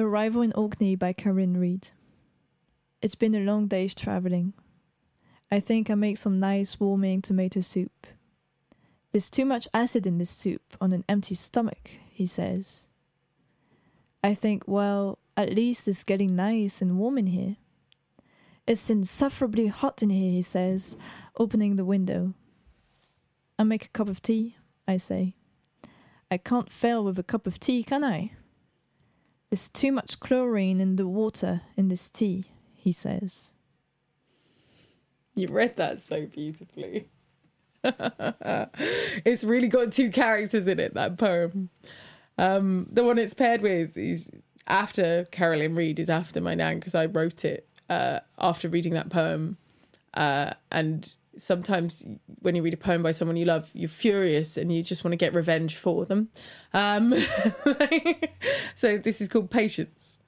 Arrival in Orkney by Karen Reed. It's been a long day's traveling. I think I make some nice warming tomato soup. There's too much acid in this soup on an empty stomach, he says. I think, well, at least it's getting nice and warm in here. It's insufferably hot in here, he says, opening the window. I'll make a cup of tea, I say. I can't fail with a cup of tea, can I? There's too much chlorine in the water in this tea, he says. You read that so beautifully. it's really got two characters in it, that poem. Um, the one it's paired with is after Carolyn Reed, is after my nan, because I wrote it uh, after reading that poem. Uh, and sometimes when you read a poem by someone you love, you're furious and you just want to get revenge for them. Um, so this is called Patience.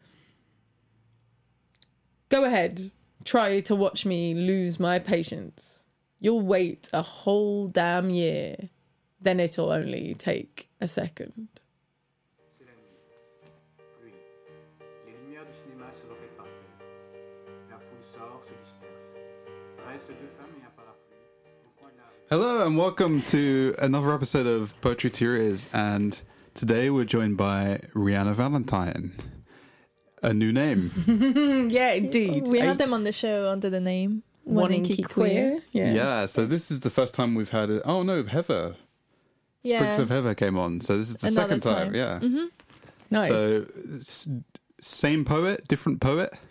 Go ahead, try to watch me lose my patience. You'll wait a whole damn year, then it'll only take a second. Hello and welcome to another episode of Poetry to Your Ears. And today we're joined by Reanna Valentine. A new name. Yeah, indeed. We had them on the show under the name Wanting Inky Queer. Yeah. yeah. so this is the first time we've had it. Oh no, Heather. Yeah. Sprigs of Heather came on. So this is the Another second time. time. Mm-hmm. Yeah. Nice. So s- same poet, different poet.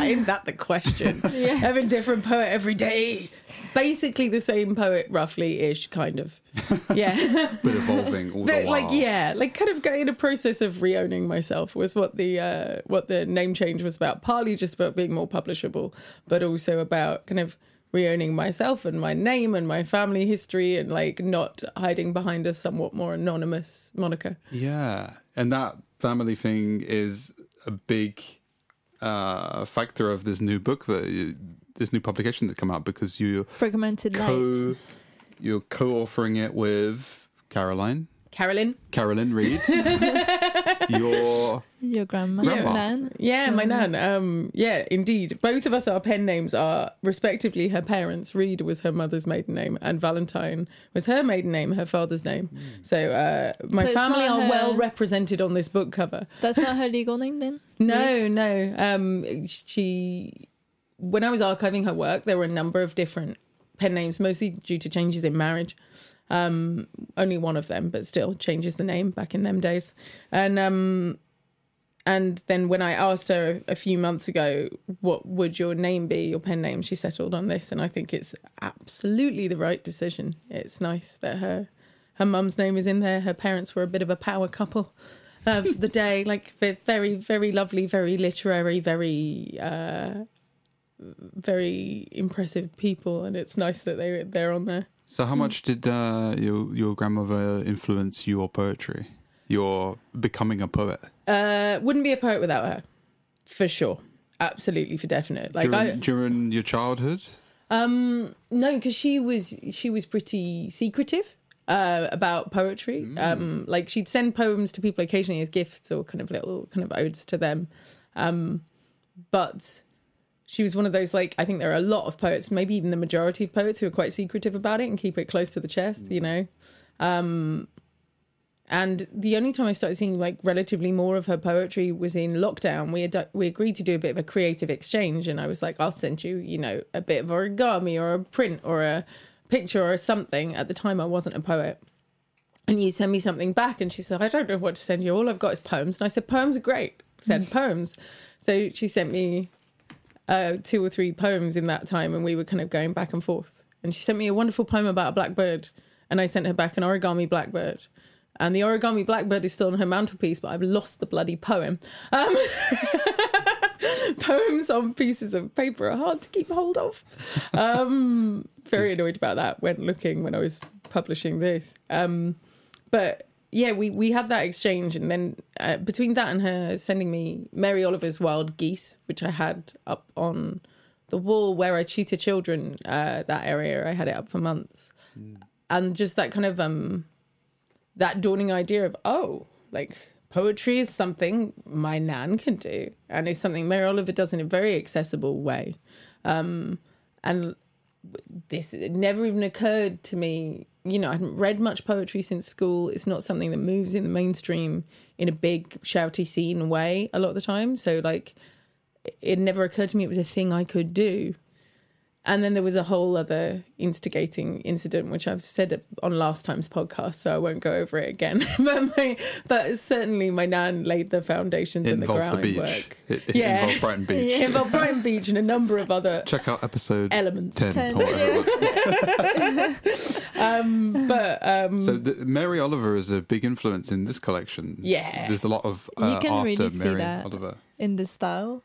Isn't that the question? Yeah. Having different poet every day. Basically the same poet, roughly ish, kind of. Yeah. but evolving all But, the while. like yeah, like kind of going in a process of reowning myself was what the uh, what the name change was about. Partly just about being more publishable, but also about kind of reowning myself and my name and my family history and like not hiding behind a somewhat more anonymous moniker. Yeah, and that family thing is a big uh, factor of this new book that you, this new publication that come out because you Fragmented Light. co you're co-authoring it with Caroline Carolyn. Carolyn Reed. your Your grandma. Grandma. Nan. Yeah, my nan. Um, yeah, indeed. Both of us, our pen names are respectively her parents. Reed was her mother's maiden name, and Valentine was her maiden name, her father's name. So uh, my So it's family not are her- well represented on this book cover. That's not her legal name then? No, Reed? no. Um, she, when I was archiving her work, there were a number of different pen names, mostly due to changes in marriage. Um, only one of them, but still changes the name back in them days. And um, and then when I asked her a few months ago, what would your name be, your pen name, she settled on this, and I think it's absolutely the right decision. It's nice that her her mum's name is in there. Her parents were a bit of a power couple of the day, like ve- very, very lovely, very literary, very, uh, very impressive people, and it's nice that they they're on there. So how much did uh, your your grandmother influence your poetry? Your becoming a poet Uh, wouldn't be a poet without her, for sure, absolutely for definite. Like during, I, during your childhood. Um, no, because she was she was pretty secretive uh, about poetry. Um, like she'd send poems to people occasionally as gifts or kind of little kind of odes to them. Um, but she was one of those like I think there are a lot of poets, maybe even the majority of poets who are quite secretive about it and keep it close to the chest. You know. Um, and the only time I started seeing like relatively more of her poetry was in lockdown. We had we agreed to do a bit of a creative exchange, and I was like, "I'll send you, you know, a bit of origami or a print or a picture or something." At the time, I wasn't a poet, and you send me something back, and she said, "I don't know what to send you. All I've got is poems." And I said, "Poems are great. Send poems." So she sent me uh, two or three poems in that time, and we were kind of going back and forth. And she sent me a wonderful poem about a blackbird, and I sent her back an origami blackbird. And the origami blackbird is still on her mantelpiece, but I've lost the bloody poem. Um, poems on pieces of paper are hard to keep hold of. Um, very annoyed about that when looking when I was publishing this. Um, but yeah, we, we had that exchange, and then uh, between that and her sending me Mary Oliver's Wild Geese, which I had up on the wall where I tutor children, uh, that area, I had it up for months, and just that kind of um, that dawning idea of oh, like poetry is something my nan can do, and it's something Mary Oliver does in a very accessible way. Um, and this it never even occurred to me. You know, I hadn't read much poetry since school. It's not something that moves in the mainstream in a big shouty scene way a lot of the time. So like, it never occurred to me it was a thing I could do. And then there was a whole other instigating incident, which I've said on last time's podcast, so I won't go over it again. but, my, but certainly my nan laid the foundations It and the involved the beach. It, it Yeah. involved Brighton Beach. It involved Brighton Beach and a number of other Check out episode elements. 10 Ten, or whatever it was. Um, but um, So the, Mary Oliver is a big influence in this collection. Yeah. There's a lot of You uh, can after really see Mary that. Oliver. in this style.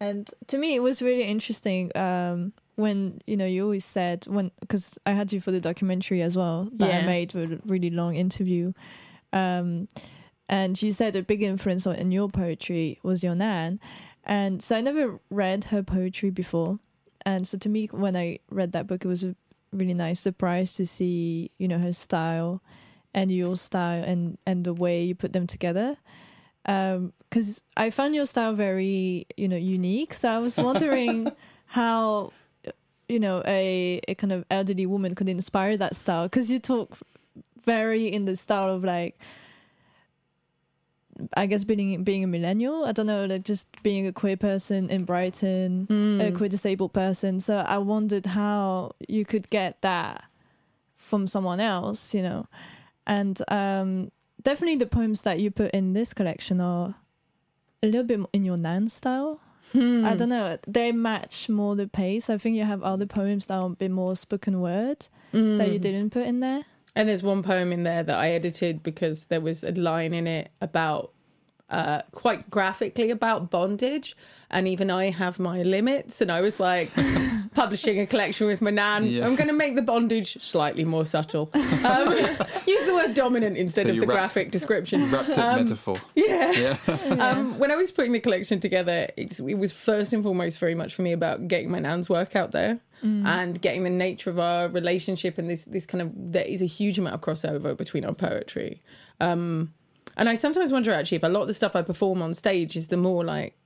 And to me, it was really interesting um, when you know you always said when because I had you for the documentary as well that I made with a really long interview, um, and you said a big influence on, in your poetry was your nan, and so I never read her poetry before, and so to me when I read that book, it was a really nice surprise to see you know her style, and your style and and the way you put them together. Because I found your style very, you know, unique. So I was wondering how, you know, a, a kind of elderly woman could inspire that style. Because you talk very in the style of like, I guess being being a millennial. I don't know, like just being a queer person in Brighton, Hmm. a queer disabled person. So I wondered how you could get that from someone else, you know, and um, definitely the poems that you put in this collection are a little bit more in your Nan style. Hmm. I don't know. They match more the pace. I think you have other poems that are a bit more spoken word that you Mm. didn't put in there. And there's one poem in there that I edited because there was a line in it about uh, quite graphically about bondage. And even I have my limits. And I was like, publishing a collection with my nan. Yeah. I'm going to make the bondage slightly more subtle. Um, use the word dominant instead So of the wrap- graphic description. Wrapped it metaphor. Yeah. Yeah. Um, when I was putting the collection together, it's, it was first and foremost very much for me about getting my nan's work out there and getting the nature of our relationship and this this kind of there is a huge amount of crossover between our poetry. Um, and I sometimes wonder actually if a lot of the stuff I perform on stage is the more like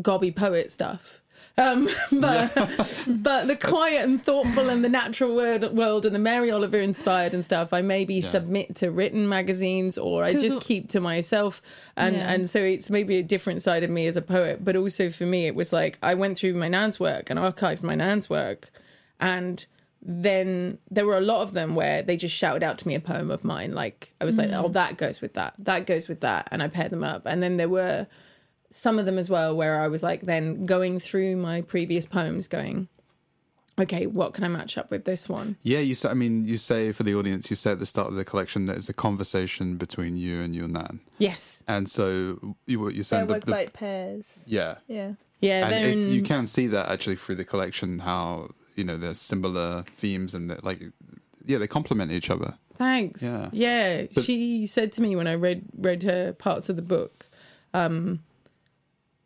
gobby poet stuff. Um, but but the quiet and thoughtful and the natural world, world and the Mary Oliver inspired and stuff, I maybe submit to written magazines or I just keep to myself. And Yeah. and so it's maybe a different side of me as a poet. But also for me, it was like I went through my nan's work and archived my nan's work, and then there were a lot of them where they just shouted out to me a poem of mine. Like I was like, oh, mm. that goes with that, that goes with that, and I paired them up. And then there were some of them as well where I was like then going through my previous poems, going, okay, what can I match up with this one? Yeah, you say. I mean, you say for the audience, you say at the start of the collection that it's a conversation between you and your nan, Yes, and so you what you're They saying. The, work the, like pairs. yeah, Yeah. yeah, and it, in, you can see that actually through the collection how you know there's similar themes and that like yeah they complement each other. Thanks. Yeah. Yeah. But- she said to me when I read read her parts of the book, um,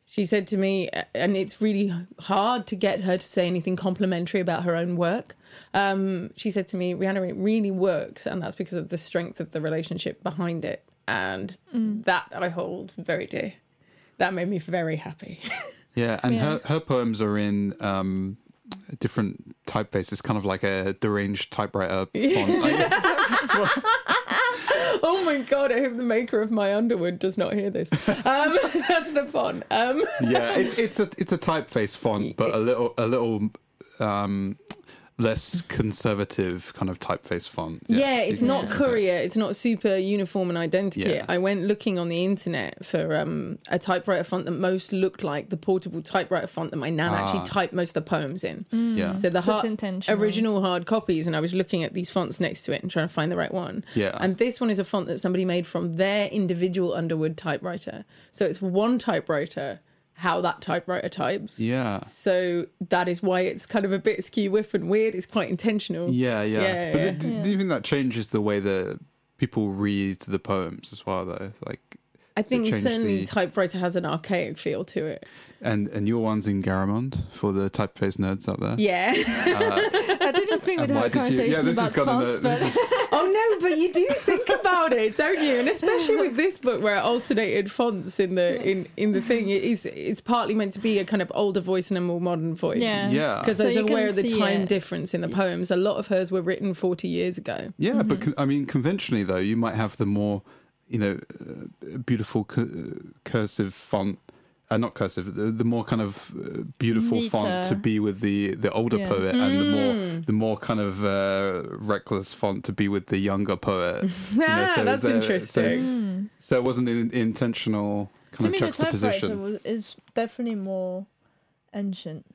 she said to me, and it's really hard to get her to say anything complimentary about her own work. Um, she said to me, Reanna, it really works, and that's because of the strength of the relationship behind it, and that I hold very dear. That made me very happy. Yeah, and Yeah. her her poems are in um, different typefaces, kind of like a deranged typewriter font. Oh my god! I hope the maker of my Underwood does not hear this. Um, that's the font. Um, yeah, it's it's a it's a typeface font, but a little a little um, less conservative kind of typeface font. Yeah, it's not courier. It's not super uniform and identikit. Yeah. I went looking on the internet for um, a typewriter font that most looked like the portable typewriter font that my nan actually Ah. typed most of the poems in. Yeah, So the hard, original hard copies, and I was looking at these fonts next to it and trying to find the right one. Yeah. And this one is a font that somebody made from their individual Underwood typewriter. So it's one typewriter, how that typewriter types. yeah. So that is why it's kind of a bit skew whiff and weird. It's quite intentional. Yeah, yeah. Yeah, but yeah. Do, do you think that changes the way that people read the poems as well, though? Like, I think change certainly the- typewriter has an archaic feel to it. and and your one's in Garamond for the typeface nerds out there. Yeah. Uh, I didn't think we'd have a did you- conversation yeah, this about has gone in fonts, but is- Oh no, but you do think about it, don't you? And especially with this book where it alternated fonts in the in in the thing, it is it's partly meant to be a kind of older voice and a more modern voice. Yeah. Yeah. Because So I was aware of the time it. difference in the poems. A lot of hers were written 40 years ago. Yeah, but mm-hmm. con- I mean, conventionally though, you might have the more, you know, uh, beautiful cu- cursive font. Uh, not cursive, the, the more kind of uh, beautiful font to be with the, the older Yeah. poet, and the more Mm. the more kind of uh, reckless font to be with the younger poet. You know, Ah, so that's there- interesting. Mm. So it wasn't an intentional To kind me, of the typewriter juxtaposition. was, is definitely more ancient.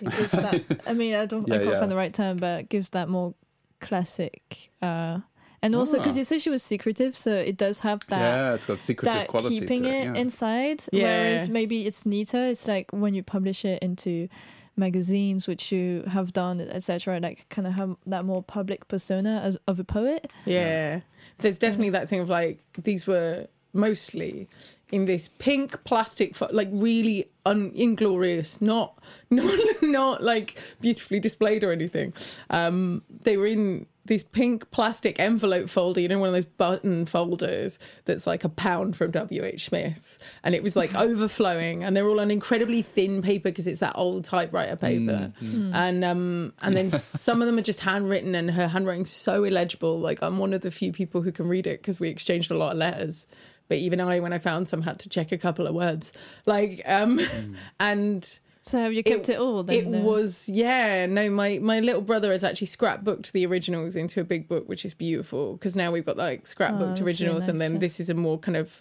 It gives that. I mean, I don't. I Yeah, can't yeah. find the right term, but it gives that more classic. Uh, and also because Ah. you said she was secretive, so it does have that. yeah, it's got secretive that quality keeping to it yeah. inside Yeah. whereas maybe it's neater it's like when you publish it into magazines which you have done etc like kind of have that more public persona as of a poet Yeah. There's definitely that thing of like, these were mostly in this pink plastic, fo- like really un- inglorious, not, not, not like beautifully displayed or anything. Um, they were in this pink plastic envelope folder, you know, one of those button folders that's like a pound from WH Smith's. And it was like overflowing and they're all on incredibly thin paper because it's that old typewriter paper. And um and then some of them are just handwritten and her handwriting's so illegible. Like I'm one of the few people who can read it because we exchanged a lot of letters. But even I, when I found some, had to check a couple of words. Like um and so have you kept it, all then it was yeah no my my little brother has actually scrapbooked the originals into a big book which is beautiful because now we've got like scrapbooked Oh, that's really originals and then yeah. this is a more kind of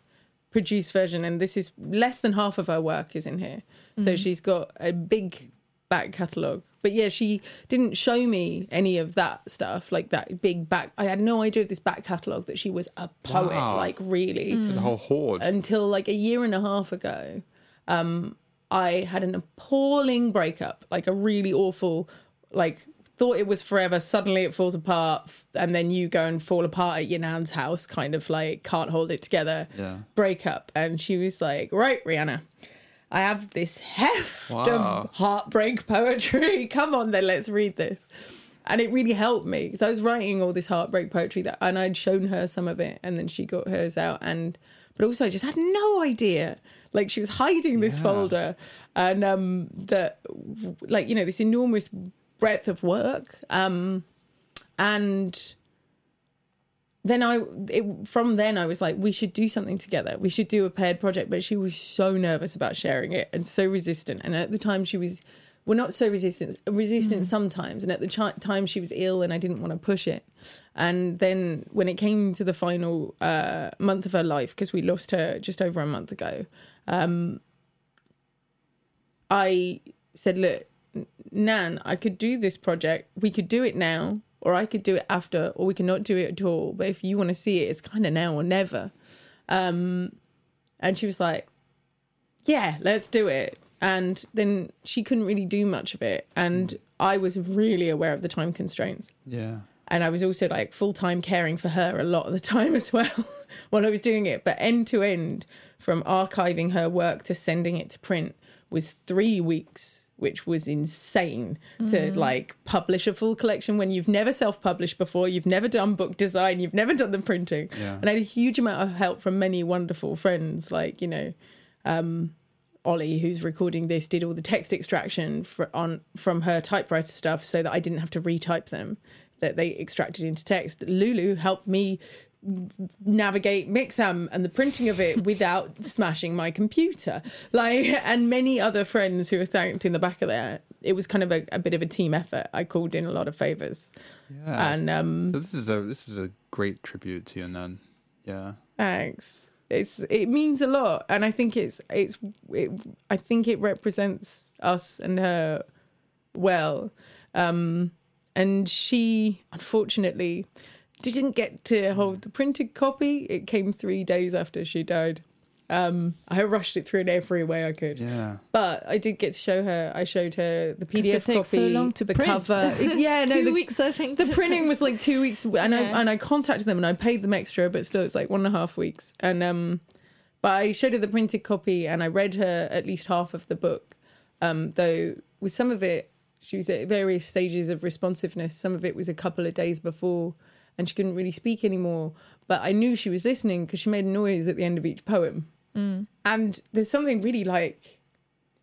produced version and this is less than half of her work is in here Mm-hmm. so she's got a big back catalogue but yeah she didn't show me any of that stuff like that big back i had no idea of this back catalogue that she was a poet Wow. like really Mm. the whole horde. until like a year and a half ago um i had an appalling breakup like a really awful like thought it was forever suddenly it falls apart and then you go and fall apart at your nan's house kind of like can't hold it together Yeah. breakup and she was like right reanna i have this heft Wow. of heartbreak poetry come on then let's read this and it really helped me because I was writing all this heartbreak poetry that, and I'd shown her some of it, and then she got hers out, and but also I just had no idea. Like she was hiding this Yeah. folder, and um, that like you know this enormous breadth of work, um, and then I it, from then I was like, we should do something together. We should do a paired project. But she was so nervous about sharing it and so resistant. And at the time, she was well, not so resistant, resistant sometimes. And at the chi- time, she was ill, and I didn't want to push it. And then when it came to the final uh, month of her life, because we lost her just over a month ago, um, I said, "Look, Nan, I could do this project. We could do it now, or I could do it after, or we could not do it at all. But if you want to see it, it's kind of now or never. Um, and she was like, Yeah, let's do it. And then she couldn't really do much of it. And I was really aware of the time constraints. yeah. And I was also like full time caring for her a lot of the time as well while I was doing it. But end to end, from archiving her work to sending it to print, was three weeks, which was insane to like publish a full collection when you've never self published before, you've never done book design, you've never done the printing. Yeah. And I had a huge amount of help from many wonderful friends, like, you know, um, Ollie, who's recording this, did all the text extraction for, on from her typewriter stuff, so that I didn't have to retype them. That they extracted into text. Lulu helped me navigate Mixam and the printing of it without smashing my computer. Like, and many other friends who are thanked in the back of there. It was kind of a, a bit of a team effort. I called in a lot of favors, Yeah. and um, so this is a this is a great tribute to your nun. Yeah. Thanks. It's it means a lot, and I think it's it's it, I think it represents us and her well. Um, and she unfortunately didn't get to hold the printed copy. It came three days after she died. Um, I rushed it through in every way I could. Yeah. But I did get to show her. I showed her the PDF it takes so copy, long to the print. cover. It- yeah, no, two the, weeks I think the printing was like two weeks and Yeah. I and I contacted them and I paid them extra, but still it's like one and a half weeks. And um but I showed her the printed copy and I read her at least half of the book. Um, though with some of it she was at various stages of responsiveness. Some of it was a couple of days before and she couldn't really speak anymore. But I knew she was listening because she made a noise at the end of each poem. Mm. And there's something really like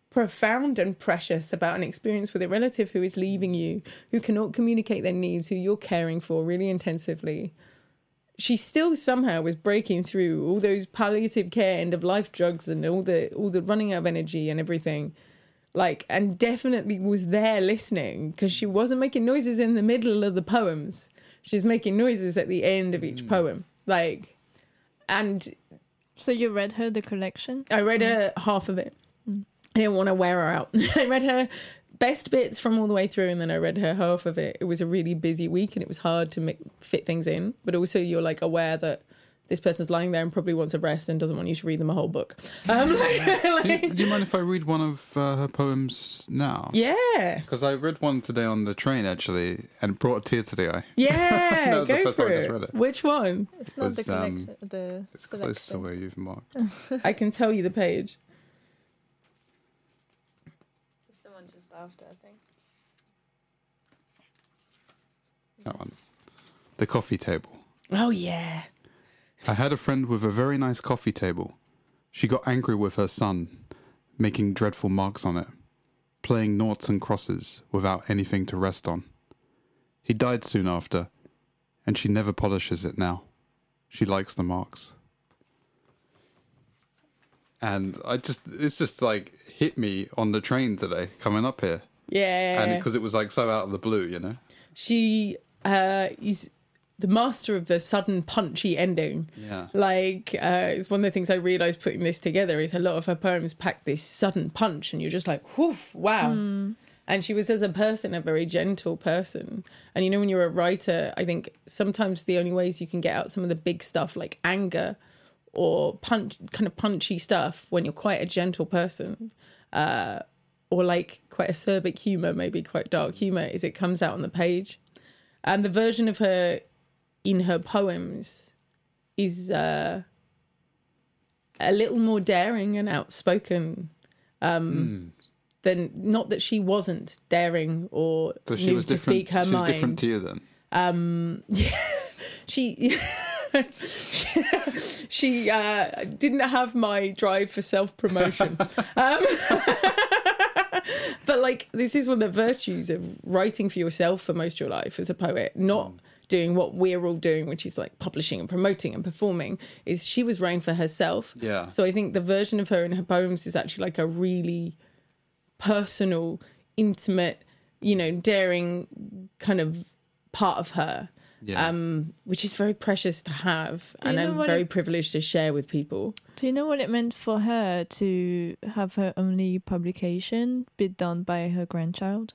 profound and precious about an experience with a relative who is leaving you, who cannot communicate their needs, who you're caring for really intensively. She still somehow was breaking through all those palliative care end of life drugs and all the all the running out of energy and everything. Like and definitely was there listening because she wasn't making noises in the middle of the poems. She's making noises at the end of each hmm. poem. Like and So you read her the collection? I read her mm. half of it. Mm. I didn't want to wear her out. I read her best bits from all the way through, and then I read her half of it. It was a really busy week, and it was hard to make, fit things in. But also, you're like aware that this person's lying there and probably wants a rest and doesn't want you to read them a whole book. Um, Do you, do you mind if I read one of uh, her poems now? yeah, Because I read one today on the train actually, and brought a tear to the eye. yeah, That was the go first for time I just it. read it. Which one? It's not the Was, um, collection- the It's close to where you've marked. I can tell you the page. It's the one just after, I think. That one. The coffee table. Oh yeah, I had a friend with a very nice coffee table. She got angry with her son, making dreadful marks on it, playing noughts and crosses without anything to rest on. He died soon after, and she never polishes it now. She likes the marks. And I just, it's just like hit me on the train today coming up here. yeah. And because it was like so out of the blue, you know? she uh is the master of the sudden punchy ending Yeah. like uh it's one of the things i realized putting this together is a lot of her poems pack this sudden punch and you're just like whoof wow and she was as a person a very gentle person and you know when you're a writer i think sometimes the only ways you can get out some of the big stuff like anger or punch kind of punchy stuff when you're quite a gentle person uh or like quite acerbic humor, maybe quite dark humor, is it comes out on the page. And the version of her in her poems is uh, a little more daring and outspoken um, than not that she wasn't daring or So she was to speak her she was mind. different to you then. she she, she uh, didn't have my drive for self promotion. um, but like, this is one of the virtues of writing for yourself for most of your life as a poet, not doing what we're all doing, which is like publishing and promoting and performing. Is she was writing for herself. Yeah. So I think the version of her in her poems is actually like a really personal, intimate, you know, daring kind of part of her Yeah. um, which is very precious to have, Do you and know I'm very it- privileged to share with people. Do you know what it meant for her to have her only publication be done by her grandchild?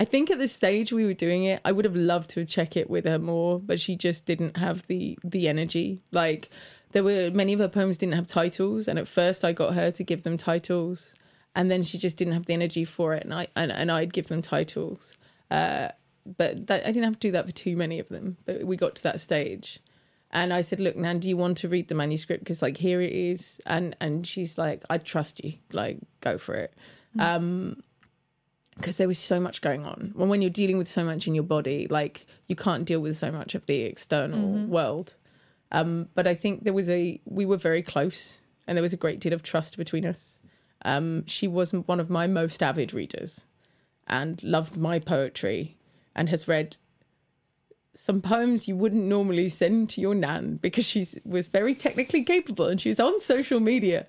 I think at the stage we were doing it, I would have loved to check it with her more, but she just didn't have the the energy. Like there were many of her poems didn't have titles, and at first I got her to give them titles, and then she just didn't have the energy for it, and I and, and I'd give them titles. Uh, but that, I didn't have to do that for too many of them. But we got to that stage, and I said, "Look, Nan, do you want to read the manuscript? Because like here it is." And and she's like, "I trust you. Like go for it." Um, because there was so much going on. When when you're dealing with so much in your body, like you can't deal with so much of the external world. Um, but I think there was a we were very close, and there was a great deal of trust between us. Um, she was one of my most avid readers, and loved my poetry, and has read some poems you wouldn't normally send to your nan because she was very technically capable and she was on social media.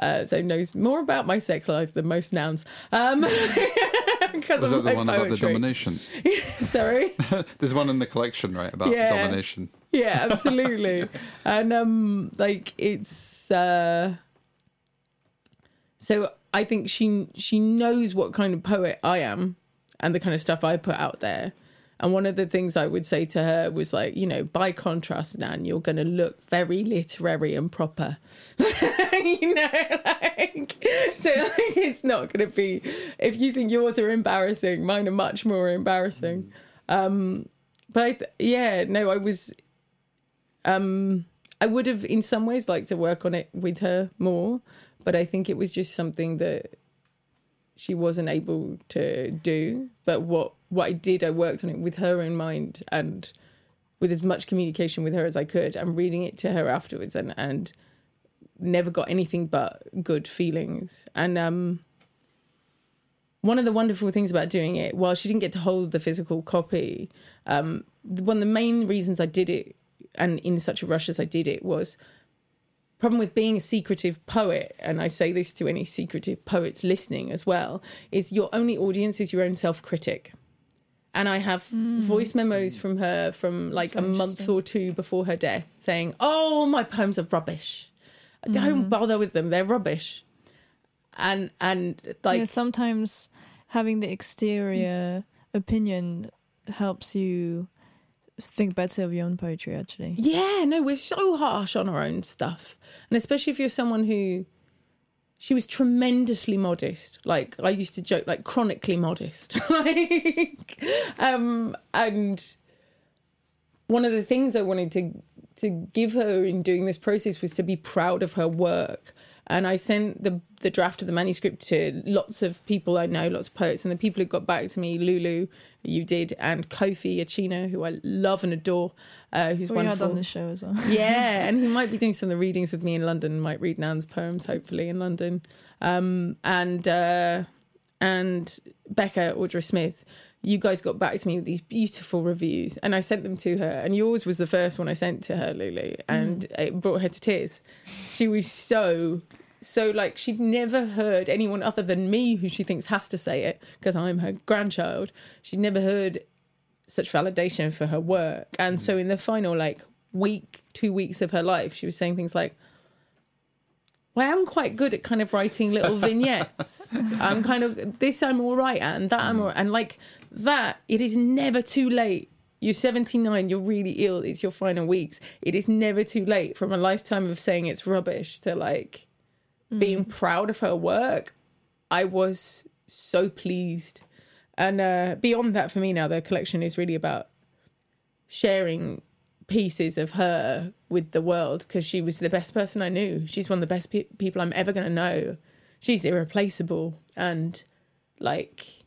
Uh, so knows more about my sex life than most nouns. Um, because Was that the one about the domination? Sorry. There's one in the collection, right? About Yeah. domination. yeah absolutely and um like it's uh so i think she she knows what kind of poet i am and the kind of stuff i put out there and one of the things i would say to her was like you know by contrast nan you're going to look very literary and proper. You know like so like it's not going to be if you think yours are embarrassing mine are much more embarrassing. Um but I th- yeah no i was um I would have in some ways liked to work on it with her more, but I think it was just something that she wasn't able to do. But what what I did, I worked on it with her in mind and with as much communication with her as I could and reading it to her afterwards and and never got anything but good feelings and um one of the wonderful things about doing it while she didn't get to hold the physical copy um one of the main reasons I did it and in such a rush as I did it was problem with being a secretive poet and I say this to any secretive poets listening as well is your only audience is your own self-critic and I have voice memos from her from like a Hmm. month or two before her death saying, "Oh, my poems are rubbish. Don't Hmm. bother with them. They're rubbish." And and like yeah, sometimes having the exterior opinion helps you think better of your own poetry. Actually, Yeah, no, we're so harsh on our own stuff. And especially if you're someone who she was tremendously modest. Like I used to joke like chronically modest. like um and one of the things I wanted to to give her in doing this process was to be proud of her work. And I sent the the draft of the manuscript to lots of people I know, lots of poets, and the people who got back to me, Lulu, you did, and Kofi Achina, who I love and adore, uh, who's we had on the show as well. yeah, and he might be doing some of the readings with me in London. Might read Nan's poems, hopefully in London. Um, and uh, and Becca Audra Smith, you guys got back to me with these beautiful reviews, and I sent them to her. And yours was the first one I sent to her, Lulu, and mm. it brought her to tears. She was so. So, like, she'd never heard anyone other than me, who she thinks has to say it because I'm her grandchild. She'd never heard such validation for her work. And so mm. in the final like week, two weeks of her life, she was saying things like, well, I'm quite good at kind of writing little vignettes. I'm kind of this I'm all right at, and that I'm all mm. right. And like that, it is never too late. You're 79, you're really ill, it's your final weeks. It is never too late from a lifetime of saying it's rubbish to like being proud of her work. I was so pleased. And uh, beyond that, for me now, the collection is really about sharing pieces of her with the world because she was the best person I knew. She's one of the best pe- people I'm ever going to know. She's irreplaceable. And like,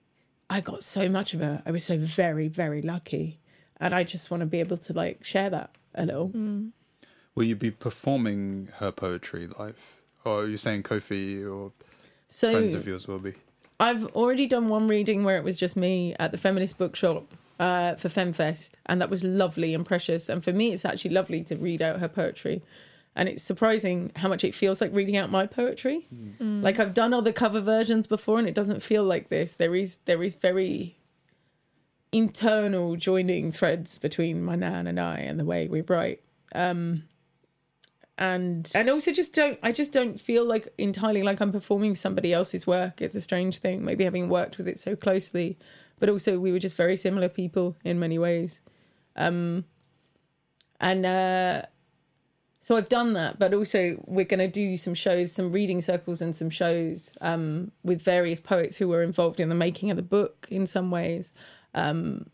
I got so much of her. I was so very, very lucky. And I just want to be able to like share that a little. Will you be performing her poetry live? Or are you saying Kofi or So friends of yours will be? I've already done one reading where it was just me at the feminist bookshop uh, for FemFest, and that was lovely and precious. And for me, it's actually lovely to read out her poetry. And it's surprising how much it feels like reading out my poetry. Like I've done other cover versions before, and it doesn't feel like this. There is there is very internal joining threads between my nan and I, and the way we write. Um, and and also just don't I just don't feel like entirely like I'm performing somebody else's work. It's a strange thing, maybe having worked with it so closely, but also we were just very similar people in many ways. Um and uh so I've done that, but also we're going to do some shows, some reading circles and some shows um with various poets who were involved in the making of the book in some ways. Um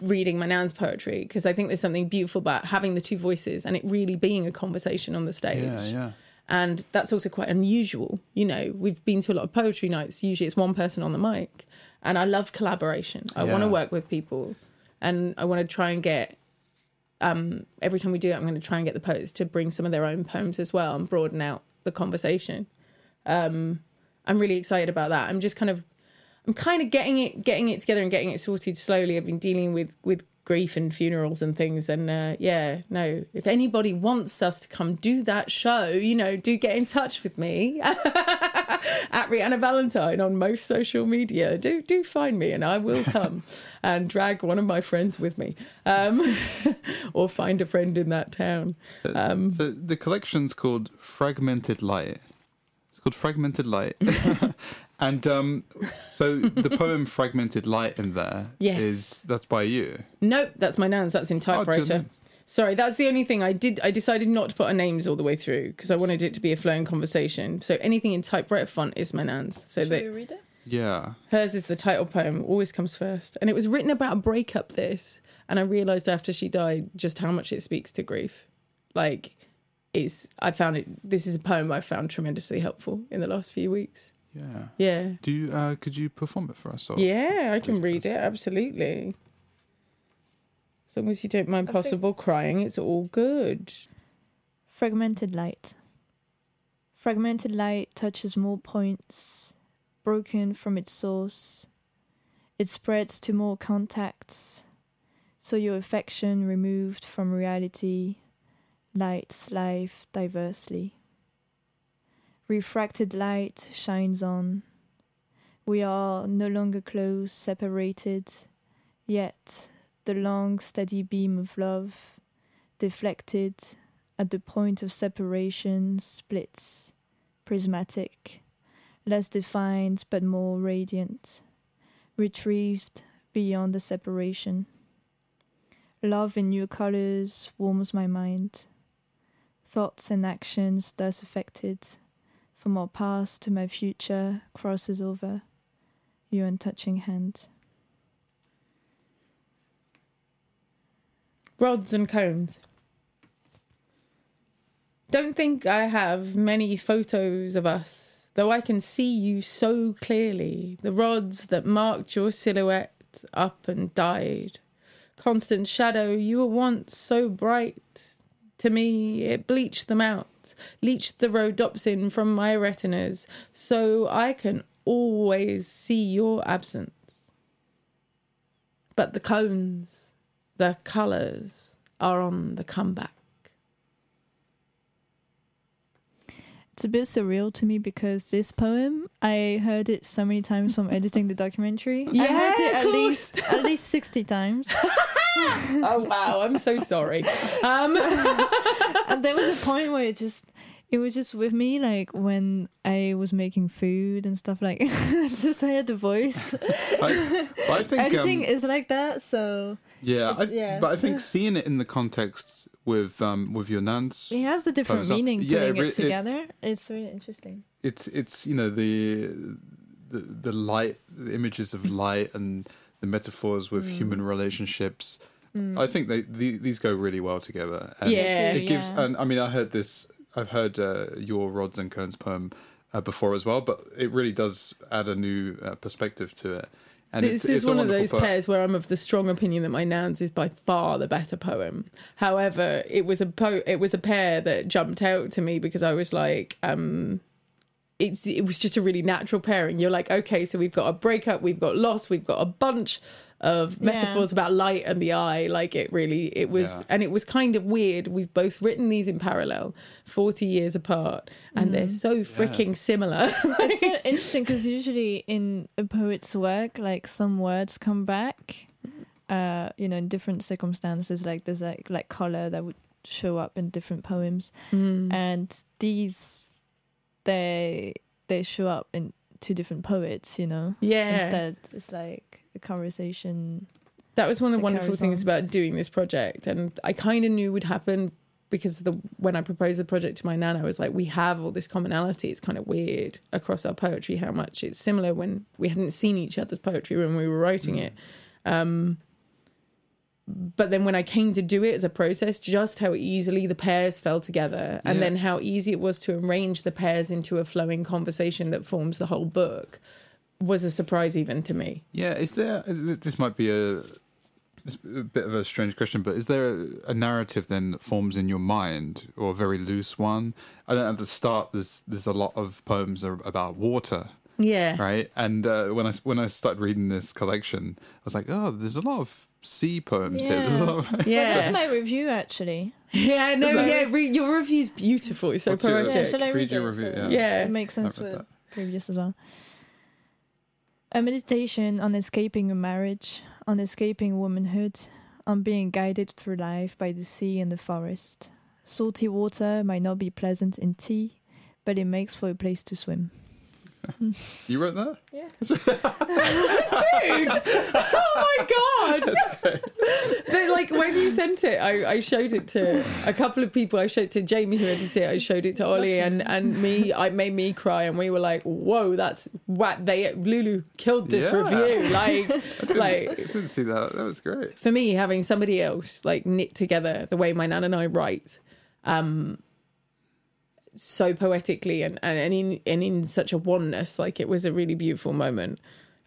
reading my nan's poetry because I think there's something beautiful about having the two voices and it really being a conversation on the stage. Yeah, yeah. And that's also quite unusual. You know, we've been to a lot of poetry nights. Usually it's one person on the mic. And I love collaboration. I want to work with people and I want to try and get um every time we do it I'm going to try and get the poets to bring some of their own poems as well and broaden out the conversation. Um I'm really excited about that. I'm just kind of I'm kind of getting it getting it together and getting it sorted slowly. I've been dealing with with grief and funerals and things and uh, yeah no if anybody wants us to come do that show you know do get in touch with me at Reanna Valentine on most social media do do find me and I will come and drag one of my friends with me um, or find a friend in that town um, So the collection's called Fragmented Light. It's called Fragmented Light. and um, so the poem Fragmented Light in there is Yes. that's by you. Nope, that's my nan's. That's in Oh, typewriter. nan's. Sorry, that's the only thing I did. I decided not to put our names all the way through because I wanted it to be a flowing conversation. So anything in typewriter font is my nan's. So Should we read it? Yeah. hers is the title poem. Always comes first, and it was written about a breakup. This, and I realized after she died just how much it speaks to grief. Like, it's. I found it. This is a poem I found tremendously helpful in the last few weeks. Yeah. Yeah. Do you uh, could you perform it for us? Or? Yeah, I can read please. it absolutely. As long as you don't mind possible crying, it's all good. Fragmented light. Fragmented light touches more points, broken from its source. It spreads to more contacts, so your affection removed from reality lights life diversely. Refracted light shines on. We are no longer close, separated, yet the long, steady beam of love, deflected, at the point of separation splits, prismatic, less defined but more radiant, retrieved beyond the separation. Love in new colors warms my mind. Thoughts and actions thus affected, from our past to my future, crosses over your untouching hand. Rods and cones. Don't think I have many photos of us, though I can see you so clearly. The rods that marked your silhouette up and died. Constant shadow, you were once so bright. To me, it bleached them out, leached the rhodopsin from my retinas, so I can always see your absence. But the cones, the colours are on the comeback. It's a bit surreal to me because this poem I heard it so many times from editing the documentary. I Yeah, heard it at least at least sixty times. oh wow, I'm so sorry. Um, and there was a point where it just it was just with me like when I was making food and stuff like just I had the voice. I, I think Editing um, is like that, so yeah, I, yeah. but I think seeing it in the context with um with your nans, it has a different meaning Yeah, putting it it it- together. it's really interesting. it's it's you know the the the light, the images of light and the metaphors with Mm. human relationships. I think they the, these go really well together. And Yeah. it gives. Yeah. And I mean, I heard this. I've heard uh, your rods and cones poem uh, before as well, but it really does add a new uh, perspective to it. And this it's, is it's one of those poem. pairs where I'm of the strong opinion that my Nans is by far the better poem. However, it was a po- it was a pair that jumped out to me because I was like, um, it's it was just a really natural pairing. You're like, okay, so we've got a breakup, we've got loss, we've got a bunch of Yeah. metaphors about light and the eye. Like it really, it was, Yeah. and it was kind of weird. We've both written these in parallel, forty years apart, and they're so freaking similar. it's so interesting because usually in a poet's work, like some words come back, uh, you know, in different circumstances. Like there's like like color that would show up in different poems, Mm. and these they they show up in two different poets. You know, yeah, instead it's like a conversation. that was one of the wonderful things on. about doing this project and i kind of knew would happen because the when i proposed the project to my nan i was like we have all this commonality it's kind of weird across our poetry how much it's similar when we hadn't seen each other's poetry when we were writing it um but then when I came to do it as a process, just how easily the pairs fell together, and Yeah. then how easy it was to arrange the pairs into a flowing conversation that forms the whole book, was a surprise even to me. Yeah, is there? This might be a, a bit of a strange question, but is there a, a narrative then that forms in your mind, or a very loose one? I don't know at the start there's there's a lot of poems about water, Yeah, right? And uh, when I when I started reading this collection, I was like, oh, there's a lot of sea poems here. There's a lot of- Well, yeah. that's my review actually. Yeah, no, that- yeah. Re- your review's beautiful. It's so What's your- Yeah, poetic. shall I Read read your it? review, So yeah. Yeah. it makes sense I've with that. previous as well. A meditation on escaping a marriage, on escaping womanhood, on being guided through life by the sea and the forest. Salty water might not be pleasant in tea, but it makes for a place to swim. You wrote that? Yeah. Dude, oh my god! Like when you sent it, I, I showed it to a couple of people. I showed it to Jamie who edited it. I showed it to Ollie and and me. I made me cry, and we were like, "Whoa, that's what they Lulu killed this Yeah. review!" Like, I like I didn't see that. That was great. for me, having somebody else like knit together the way my nan and I write, um, so poetically and and, in and in such a oneness, like it was a really beautiful moment.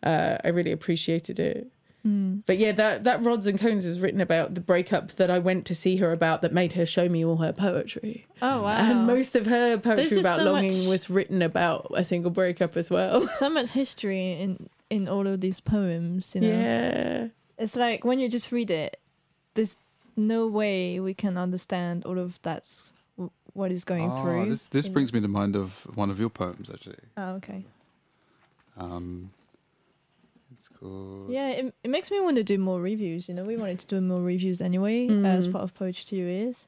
Uh, I really appreciated it. Mm. But yeah, that that rods and cones is written about the breakup that I went to see her about that made her show me all her poetry. Oh wow! And most of her poetry about so longing much- was written about a single breakup as well. so much history in in all of these poems. You know, Yeah. it's like when you just read it, there's no way we can understand all of that's what is going Ah, through. This, this you know? brings me to mind of one of your poems, actually. Oh, okay. Um, it's called. Yeah, it, it makes me want to do more reviews. You know, we wanted to do more reviews anyway as Mm. part of Poetry to Your Ears.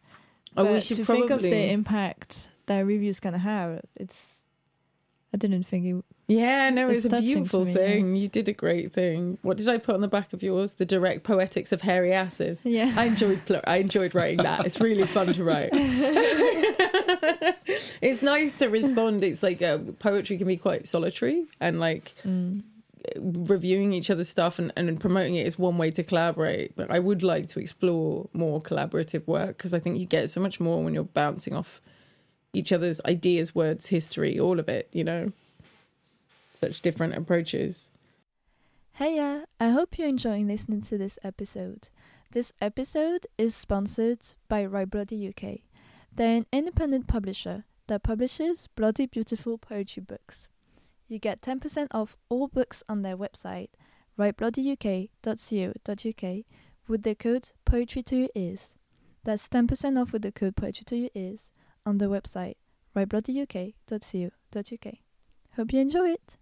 Oh, we But should to think of the impact that reviews can have, it's. I didn't think it. Yeah, no, It's it's, a beautiful me, thing. You did a great thing. What did I put on the back of yours? The direct poetics of hairy asses. Yeah. I enjoyed pl- I enjoyed writing that. It's really fun to write. it's nice to respond. It's like uh, poetry can be quite solitary and like Mm. reviewing each other's stuff and, and promoting it is one way to collaborate. But I would like to explore more collaborative work because I think you get so much more when you're bouncing off each other's ideas, words, history, all of it, you know? Such different approaches. Heya! I hope you're enjoying listening to this episode. This episode is sponsored by Write Bloody UK. They're an independent publisher that publishes bloody beautiful poetry books. You get 10% off all books on their website, writebloodyuk.co.uk, with the code Poetry to Your Ears. That's 10% off with the code Poetry to Your Ears on the website, writebloodyuk.co.uk. Hope you enjoy it!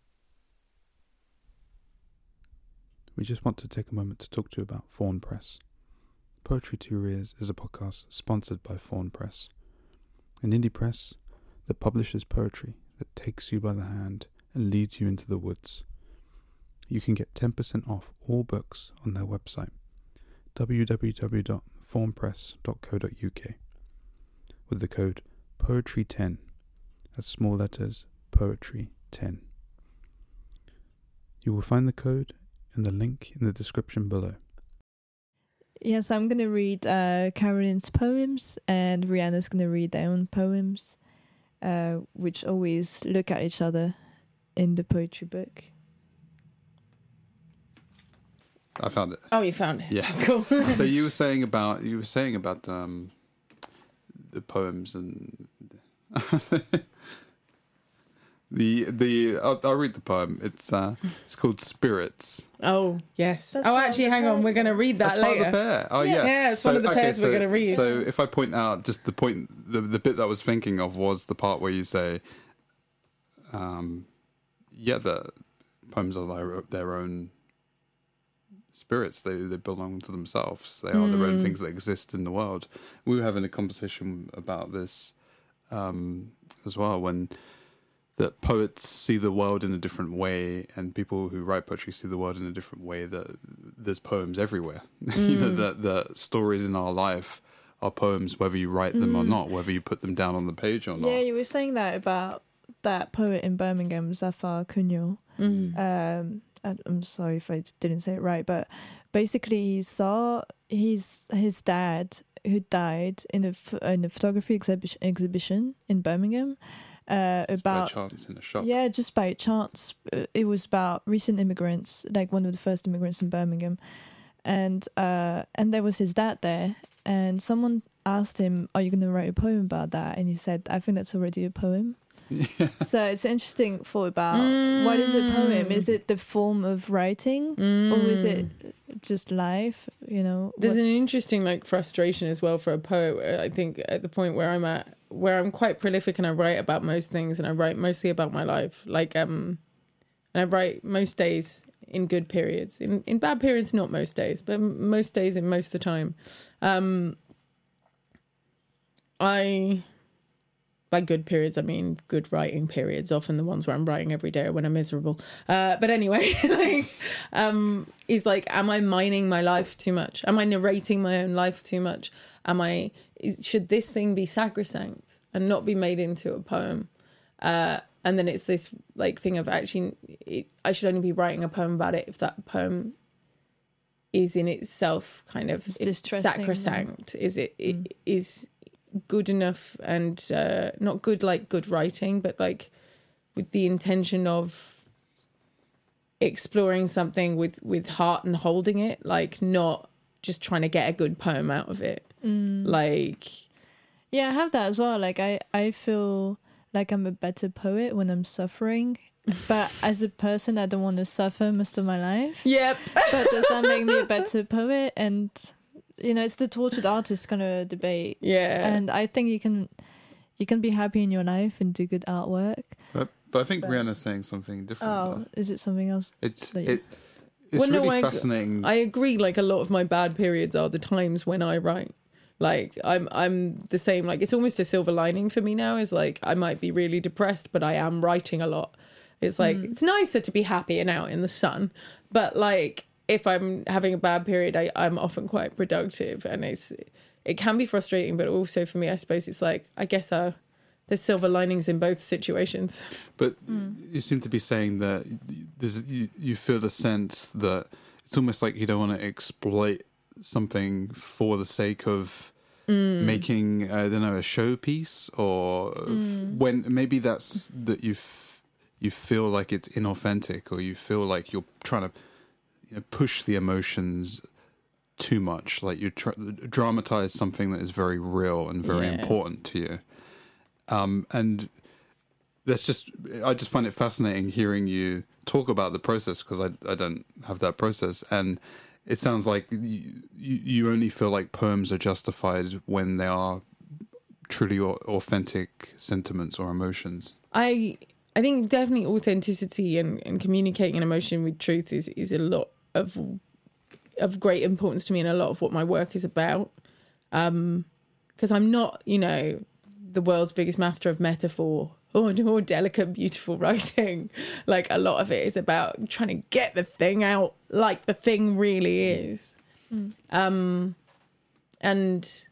We just want to take a moment to talk to you about Fawn Press. Poetry to Your Ears is a podcast sponsored by Fawn Press, an indie press that publishes poetry that takes you by the hand and leads you into the woods. You can get 10% off all books on their website, www.fawnpress.co.uk, with the code POETRY10, as small letters POETRY10. You will find the code and the link in the description below. Yes, I'm gonna read uh, Carolyn's poems, and Reanna's gonna read their own poems, uh, which always look at each other in the poetry book. I found it. Oh, you found it. Yeah. Cool. so you were saying about you were saying about um, the poems and the the I'll, I'll read the poem. It's uh it's called Spirits. Oh, yes. That's oh, actually, the hang on. We're going to read that That's part later. of the pair. Oh Yeah. yeah, Yeah, it's one of the pairs we're so, gonna read. So if I point out just the point, the the bit that I was thinking of was the part where you say, um, yeah, the poems are their, their own spirits. They they belong to themselves. They are their own Mm. things that exist in the world. We were having a conversation about this um, as well when that poets see the world in a different way and people who write poetry see the world in a different way that there's poems everywhere you know Mm. that the stories in our life are poems whether you write them or Mm. not whether you put them down on the page or not Yeah, you were saying that about that poet in Birmingham, Zaffar Kunial. Mm. Um, I- I'm sorry if I didn't say it right, but basically he saw his his dad who died in a in a photography exhibition exhibition in Birmingham. Uh, by about chance in a shop Yeah, just by chance. Uh, It was about recent immigrants, like one of the first immigrants in Birmingham, and uh, and there was his dad there, and someone asked him, "Are you going to write a poem about that?" And he said, "I think that's already a poem." so it's interesting thought about what is a poem? Is it the form of writing, or is it just life? You know, Mm. There's an interesting like frustration as well for a poet. I think at the point where I'm at, where I'm quite prolific and I write about most things, and I write mostly about my life. Like um, and I write most days in good periods. In in bad periods, not most days, but most days and most of the time. Um, I by good periods, I mean good writing periods. Often the ones where I'm writing every day or when I'm miserable. Uh, but anyway, like, um, is like, am I mining my life too much? Am I narrating my own life too much? Am I? Is, should this thing be sacrosanct and not be made into a poem? Uh, and then it's this like thing of actually, it, I should only be writing a poem about it if that poem is in itself kind of sacrosanct. Is it, it Mm. is good enough and uh, not good like good writing, but like with the intention of exploring something with with heart and holding it, like not just trying to get a good poem out of it. Mm. Like Yeah, I have that as well. Like I, I feel like I'm a better poet when I'm suffering. But as a person I don't want to suffer most of my life. Yep. But does that make me a better poet? And you know, it's the tortured artist kind of debate. Yeah. And I think you can you can be happy in your life and do good artwork. But, but I think But- Reanna's saying something different. Oh, there. is it something else? It's that- it. It's Well, no, really I- fascinating. I agree. Like a lot of my bad periods are the times when I write. Like I'm, I'm the same. Like it's almost a silver lining for me now. Is like I might be really depressed, but I am writing a lot. It's like mm. it's nicer to be happy and out in the sun, but like if I'm having a bad period, I, I'm often quite productive, and it's it can be frustrating, but also for me, I suppose it's like I guess uh, there's silver linings in both situations. But you seem to be saying that there's you, you feel the sense that it's almost like you don't want to exploit something for the sake of making I don't know a showpiece or when maybe that's that you you feel like it's inauthentic or you feel like you're trying to you know push the emotions too much like you try dramatize something that is very real and very Yeah. important to you um and that's just I just find it fascinating hearing you talk about the process because I I don't have that process and it sounds like you, you you only feel like poems are justified when they are truly authentic sentiments or emotions. I I think definitely authenticity and, and communicating an emotion with truth is, is a lot of of great importance to me and a lot of what my work is about. Um because I'm not, you know, the world's biggest master of metaphor or, or delicate, beautiful writing. Like a lot of it is about trying to get the thing out like the thing really is. Um and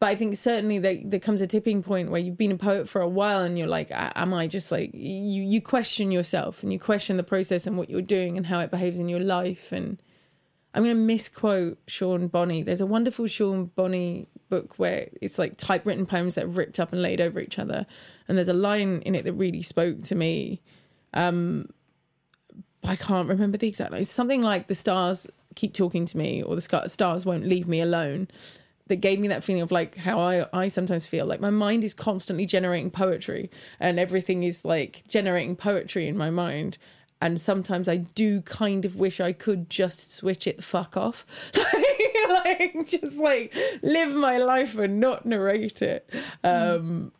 but I think certainly there, there comes a tipping point where you've been a poet for a while and you're like, am I just like you? You question yourself and you question the process and what you're doing and how it behaves in your life. And I'm going to misquote Sean Bonney. There's a wonderful Sean Bonney book where it's like typewritten poems that are ripped up and laid over each other. And there's a line in it that really spoke to me. Um, I can't remember the exact line. It's something like the stars keep talking to me or the stars won't leave me alone that gave me that feeling of like how I, I sometimes feel. Like my mind is constantly generating poetry and everything is like generating poetry in my mind. And sometimes I do kind of wish I could just switch it the fuck off. Like just like live my life and not narrate it. Um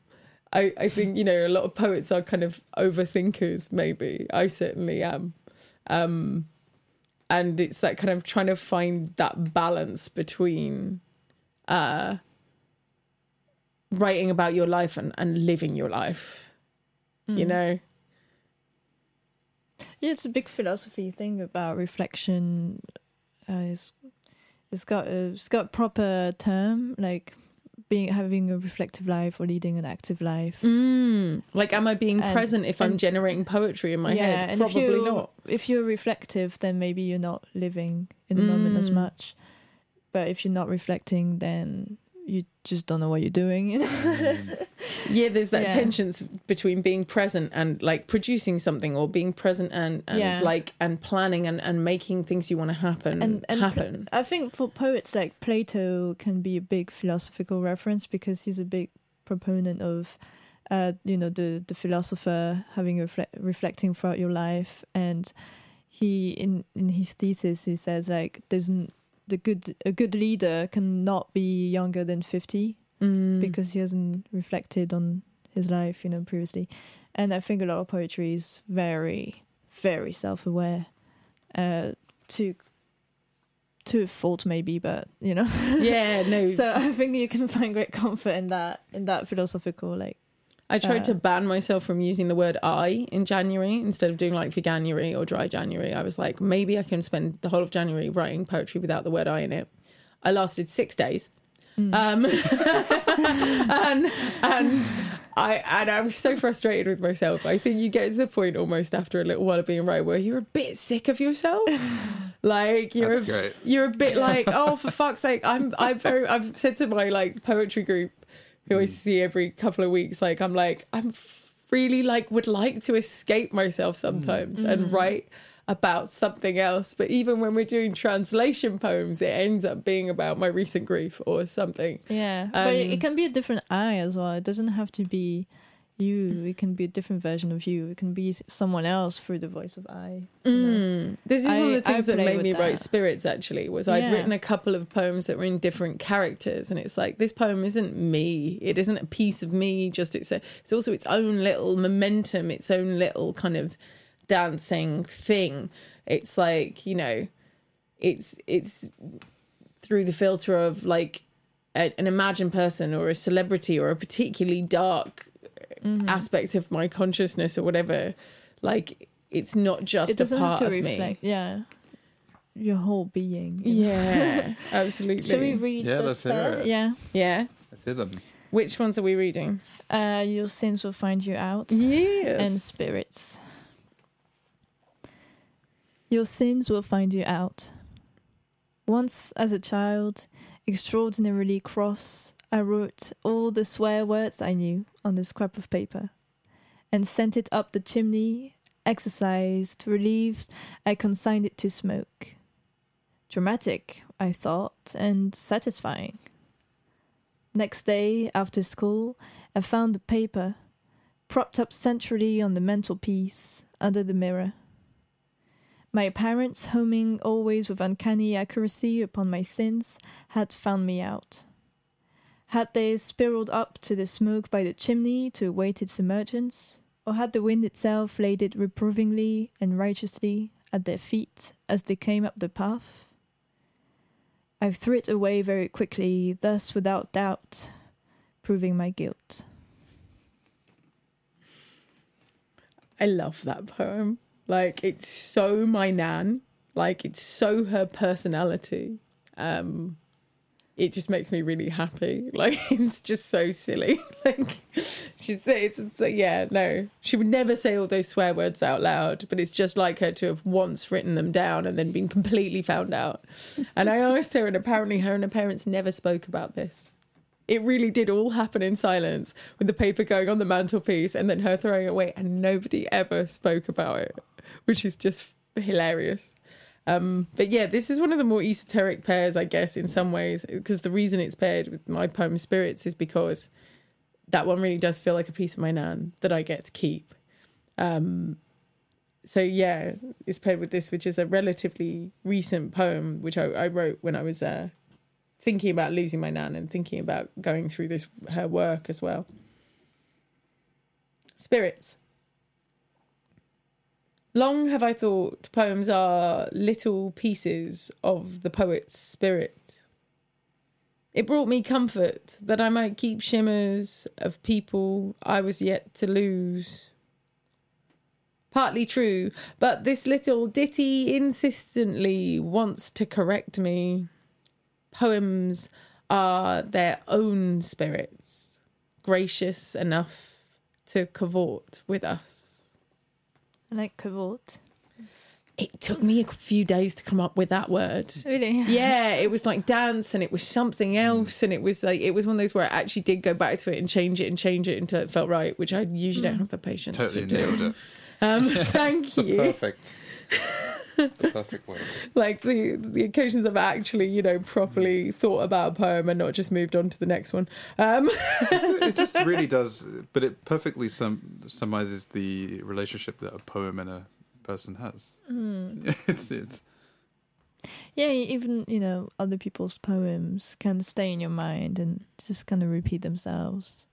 I, I think you know a lot of poets are kind of overthinkers maybe. I certainly am. Um and it's that kind of trying to find that balance between uh writing about your life and, and living your life you know Yeah, it's a big philosophy thing about reflection. Uh, it's it's got a it's got a proper term like being having a reflective life or leading an active life. mm. like am i being And- present if i'm generating poetry in my yeah, head and if probably not if you're reflective, then maybe you're not living in the moment as Mm. much. But if you're not reflecting, then you just don't know what you're doing. yeah there's that Yeah. tensions between being present and like producing something or being present and, and Yeah. like and planning and, and making things you want to happen and and happen I think for poets like Plato can be a big philosophical reference because he's a big proponent of uh you know the the philosopher having refle- reflecting throughout your life and he in in his thesis he says like there's n- the good a good leader cannot be younger than 50 Mm. because he hasn't reflected on his life you know previously. And i think a lot of poetry is very very self-aware uh to to a fault maybe but you know. Yeah no. So i think you can find great comfort in that in that philosophical like I tried Uh, to ban myself from using the word I in January instead of doing like Veganuary or Dry January. I was like, maybe I can spend the whole of January writing poetry without the word I in it. I lasted six days. Um, and and I and I was so frustrated with myself. I think you get to the point almost after a little while of being right where you're a bit sick of yourself. Like you're That's a, great. you're a bit like, oh for fuck's sake, I'm I'm very I've said to my like poetry group who I mm. see every couple of weeks, like I'm like, I'm really like would like to escape myself mm. sometimes and mm-hmm. write about something else. But even when we're doing translation poems, it ends up being about my recent grief or something. Yeah, but um, it Um, can be a different eye as well. It doesn't have to be you. It can be a different version of you. It can be someone else through the voice of I. Mm. This is one of the things I that made me write spirits actually was I'd written a couple of poems that were in different characters and it's like this poem isn't me it isn't a piece of me just it's a, it's also its own little momentum its own little kind of dancing thing it's like you know it's it's through the filter of like an imagined person or a celebrity or a particularly dark Mm-hmm. aspect of my consciousness or whatever like it's not just It doesn't a part have to of reflect. me Yeah, your whole being. yeah absolutely Should we read Yeah, the let's hear it. Yeah. yeah Let's hear them. which ones are we reading Uh, your sins will find you out. yes and spirits. Your sins will find you out. Once, as a child, extraordinarily cross, I wrote all the swear words I knew on a scrap of paper and sent it up the chimney. Exercised, relieved, I consigned it to smoke. Dramatic, I thought, and satisfying. Next day, after school, I found the paper propped up centrally on the mantelpiece under the mirror. My parents, homing always with uncanny accuracy upon my sins, had found me out. Had they spiraled up to the smoke by the chimney to await its emergence, or had the wind itself laid it reprovingly and righteously at their feet as they came up the path? I threw it away very quickly, thus without doubt, proving my guilt. i love that poem like it's so my nan like it's so her personality um it just makes me really happy. Like it's just so silly. Like she's it's, it's like, yeah no. She would never say all those swear words out loud but it's just like her to have once written them down and then been completely found out. And i asked her and apparently her and her parents never spoke about this. It really did all happen in silence with the paper going on the mantelpiece and then her throwing it away and nobody ever spoke about it which is just hilarious um, but yeah this is one of the more esoteric pairs i guess in some ways because the reason it's paired with my poem spirits is because that one really does feel like a piece of my nan that i get to keep um, so yeah it's paired with this which is a relatively recent poem which i, I wrote when i was uh, thinking about losing my nan and thinking about going through this her work as well. Spirits. Long have I thought poems are little pieces of the poet's spirit. It brought me comfort that I might keep shimmers of people I was yet to lose. Partly true, but this little ditty insistently wants to correct me poems are their own spirits, gracious enough to cavort with us. I like cavort. It took me a few days to come up with that word. Really? Yeah, it was like dance and it was something else. And it was like, it was one of those where I actually did go back to it and change it and change it until it felt right, which I usually don't have the patience Totally to do. nailed it. Um, thank you. Perfect. the perfect word. like the the occasions I've actually, you know, properly thought about a poem and not just moved on to the next one. Um, It, it just really does, but it perfectly sum, summarizes the relationship that a poem and a person has. It's it's Yeah, even you know other people's poems can stay in your mind and just kind of repeat themselves,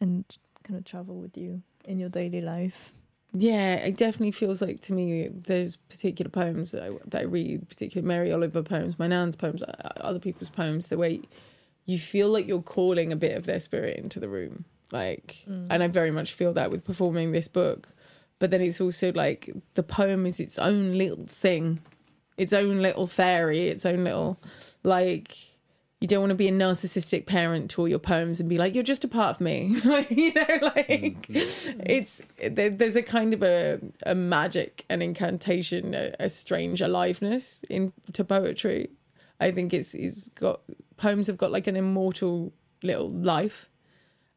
and kind of travel with you in your daily life. Yeah, it definitely feels like to me those particular poems that I, that I read, particularly Mary Oliver poems, my nan's poems, uh, other people's poems, the way you feel like you're calling a bit of their spirit into the room. Like, and I very much feel that with performing this book. But then it's also like the poem is its own little thing, its own little fairy, its own little, like, you don't want to be a narcissistic parent to all your poems and be like, you're just a part of me. you know, like, mm, it's there, there's a kind of a, a magic, an incantation, a, a strange aliveness in to poetry. I think it's it's got poems have got like an immortal little life,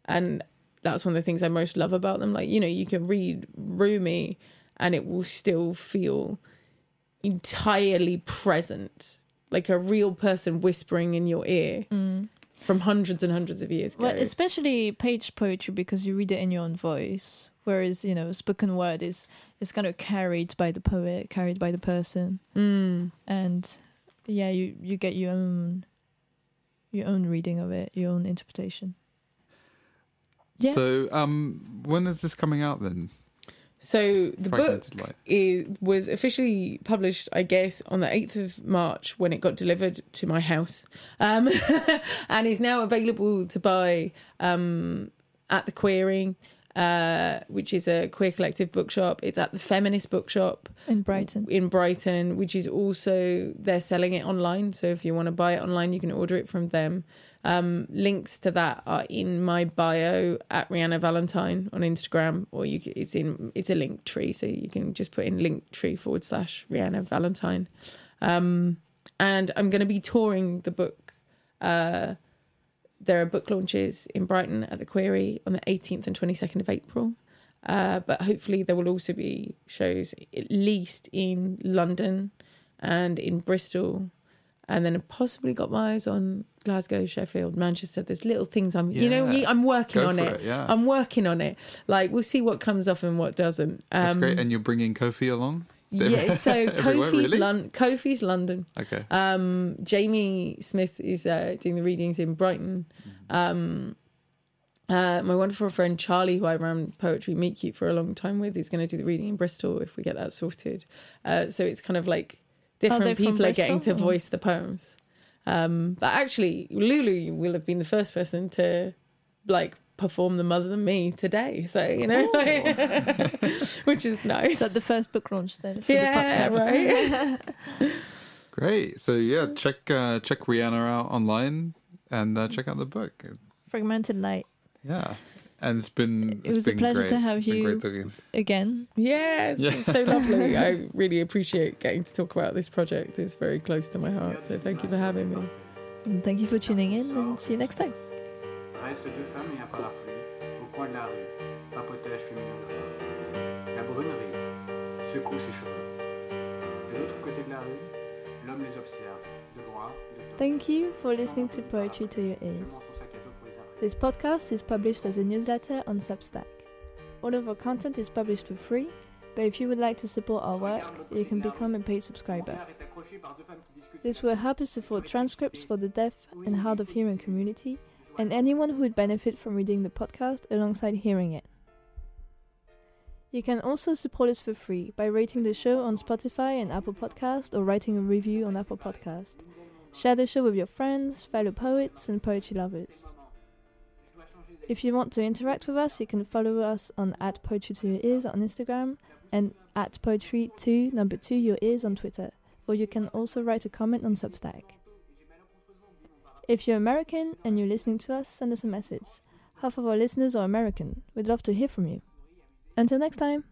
and that's one of the things I most love about them. Like, you know, you can read Rumi and it will still feel entirely present, like a real person whispering in your ear from hundreds and hundreds of years ago. Well, especially page poetry because you read it in your own voice, whereas you know spoken word is is kind of carried by the poet, carried by the person, Mm. and yeah, you you get your own your own reading of it, your own interpretation. Yeah. So, um, when is this coming out then? So the book Fragmented it was officially published, I guess, on the 8th of March when it got delivered to my house. Um, and is now available to buy um, at the Queering, uh, which is a queer collective bookshop. It's at the Feminist Bookshop In Brighton, in Brighton, which is also, they're selling it online. So if you want to buy it online, you can order it from them. Um, links to that are in my bio at Reanna Valentine on Instagram, or you it's in it's a Linktree, so you can just put in Linktree forward slash Reanna Valentine. Um, and I'm going to be touring the book. Uh, there are book launches in Brighton at the Queery on the 18th and 22nd of April. Uh, but hopefully there will also be shows at least in London and in Bristol, and then I've possibly got my eyes on Glasgow, Sheffield, Manchester. There's little things I'm, you know, I'm working Go on it. it, yeah. I'm working on it. Like we'll see what comes off and what doesn't. That's Um, great. And you're bringing Kofi along? Yeah, so Kofi's really? Lon- Kofi's London. Okay. Um, Jamie Smith is uh, doing the readings in Brighton. Um, uh, my wonderful friend Charlie, who I ran Poetry Meet Cute for a long time with, is going to do the reading in Bristol if we get that sorted. Uh, so it's kind of like different from people are getting to voice the poems. Um, but actually, Loulou will have been the first person to like perform them other than me today. So you know, which is nice. is that the first book launch then? For yeah, the podcast? right. Great. So yeah, check uh, check Reanna out online and uh, check out the book. Fragmented Light Yeah. And it's been It it's was a pleasure great. to have It's you. again. Yeah, it's been so lovely. I really appreciate getting to talk about this project. It's very close to my heart. So thank you for having me. And thank you for tuning in, and see you next time. Restent deux femmes et un parapluie au coin de la rue, papotage féminin de. La brune rit, secoue ses cheveux. De l'autre côté de la rue, l'homme les observe, de loin, de. Thank you for listening to Poetry to Your Ears. Devant son sac à dos pour les imprimer. This podcast is published as a newsletter on Substack. All of our content is published for free, but if you would like to support our work, you can become a paid subscriber. Mon regard est accroché par deux femmes qui discutent. This will help us afford transcripts for the deaf and hard of hearing community, and anyone who would benefit from reading the podcast alongside hearing it. You can also support us for free by rating the show on Spotify and Apple Podcast or writing a review on Apple Podcast. Share the show with your friends, fellow poets, and poetry lovers. If you want to interact with us, you can follow us on at Poetry to Your Ears on Instagram and at Poetry to number two Your Ears on Twitter, or you can also write a comment on Substack. If you're American and you're listening to us, send us a message. Half of our listeners are American. We'd love to hear from you. Until next time.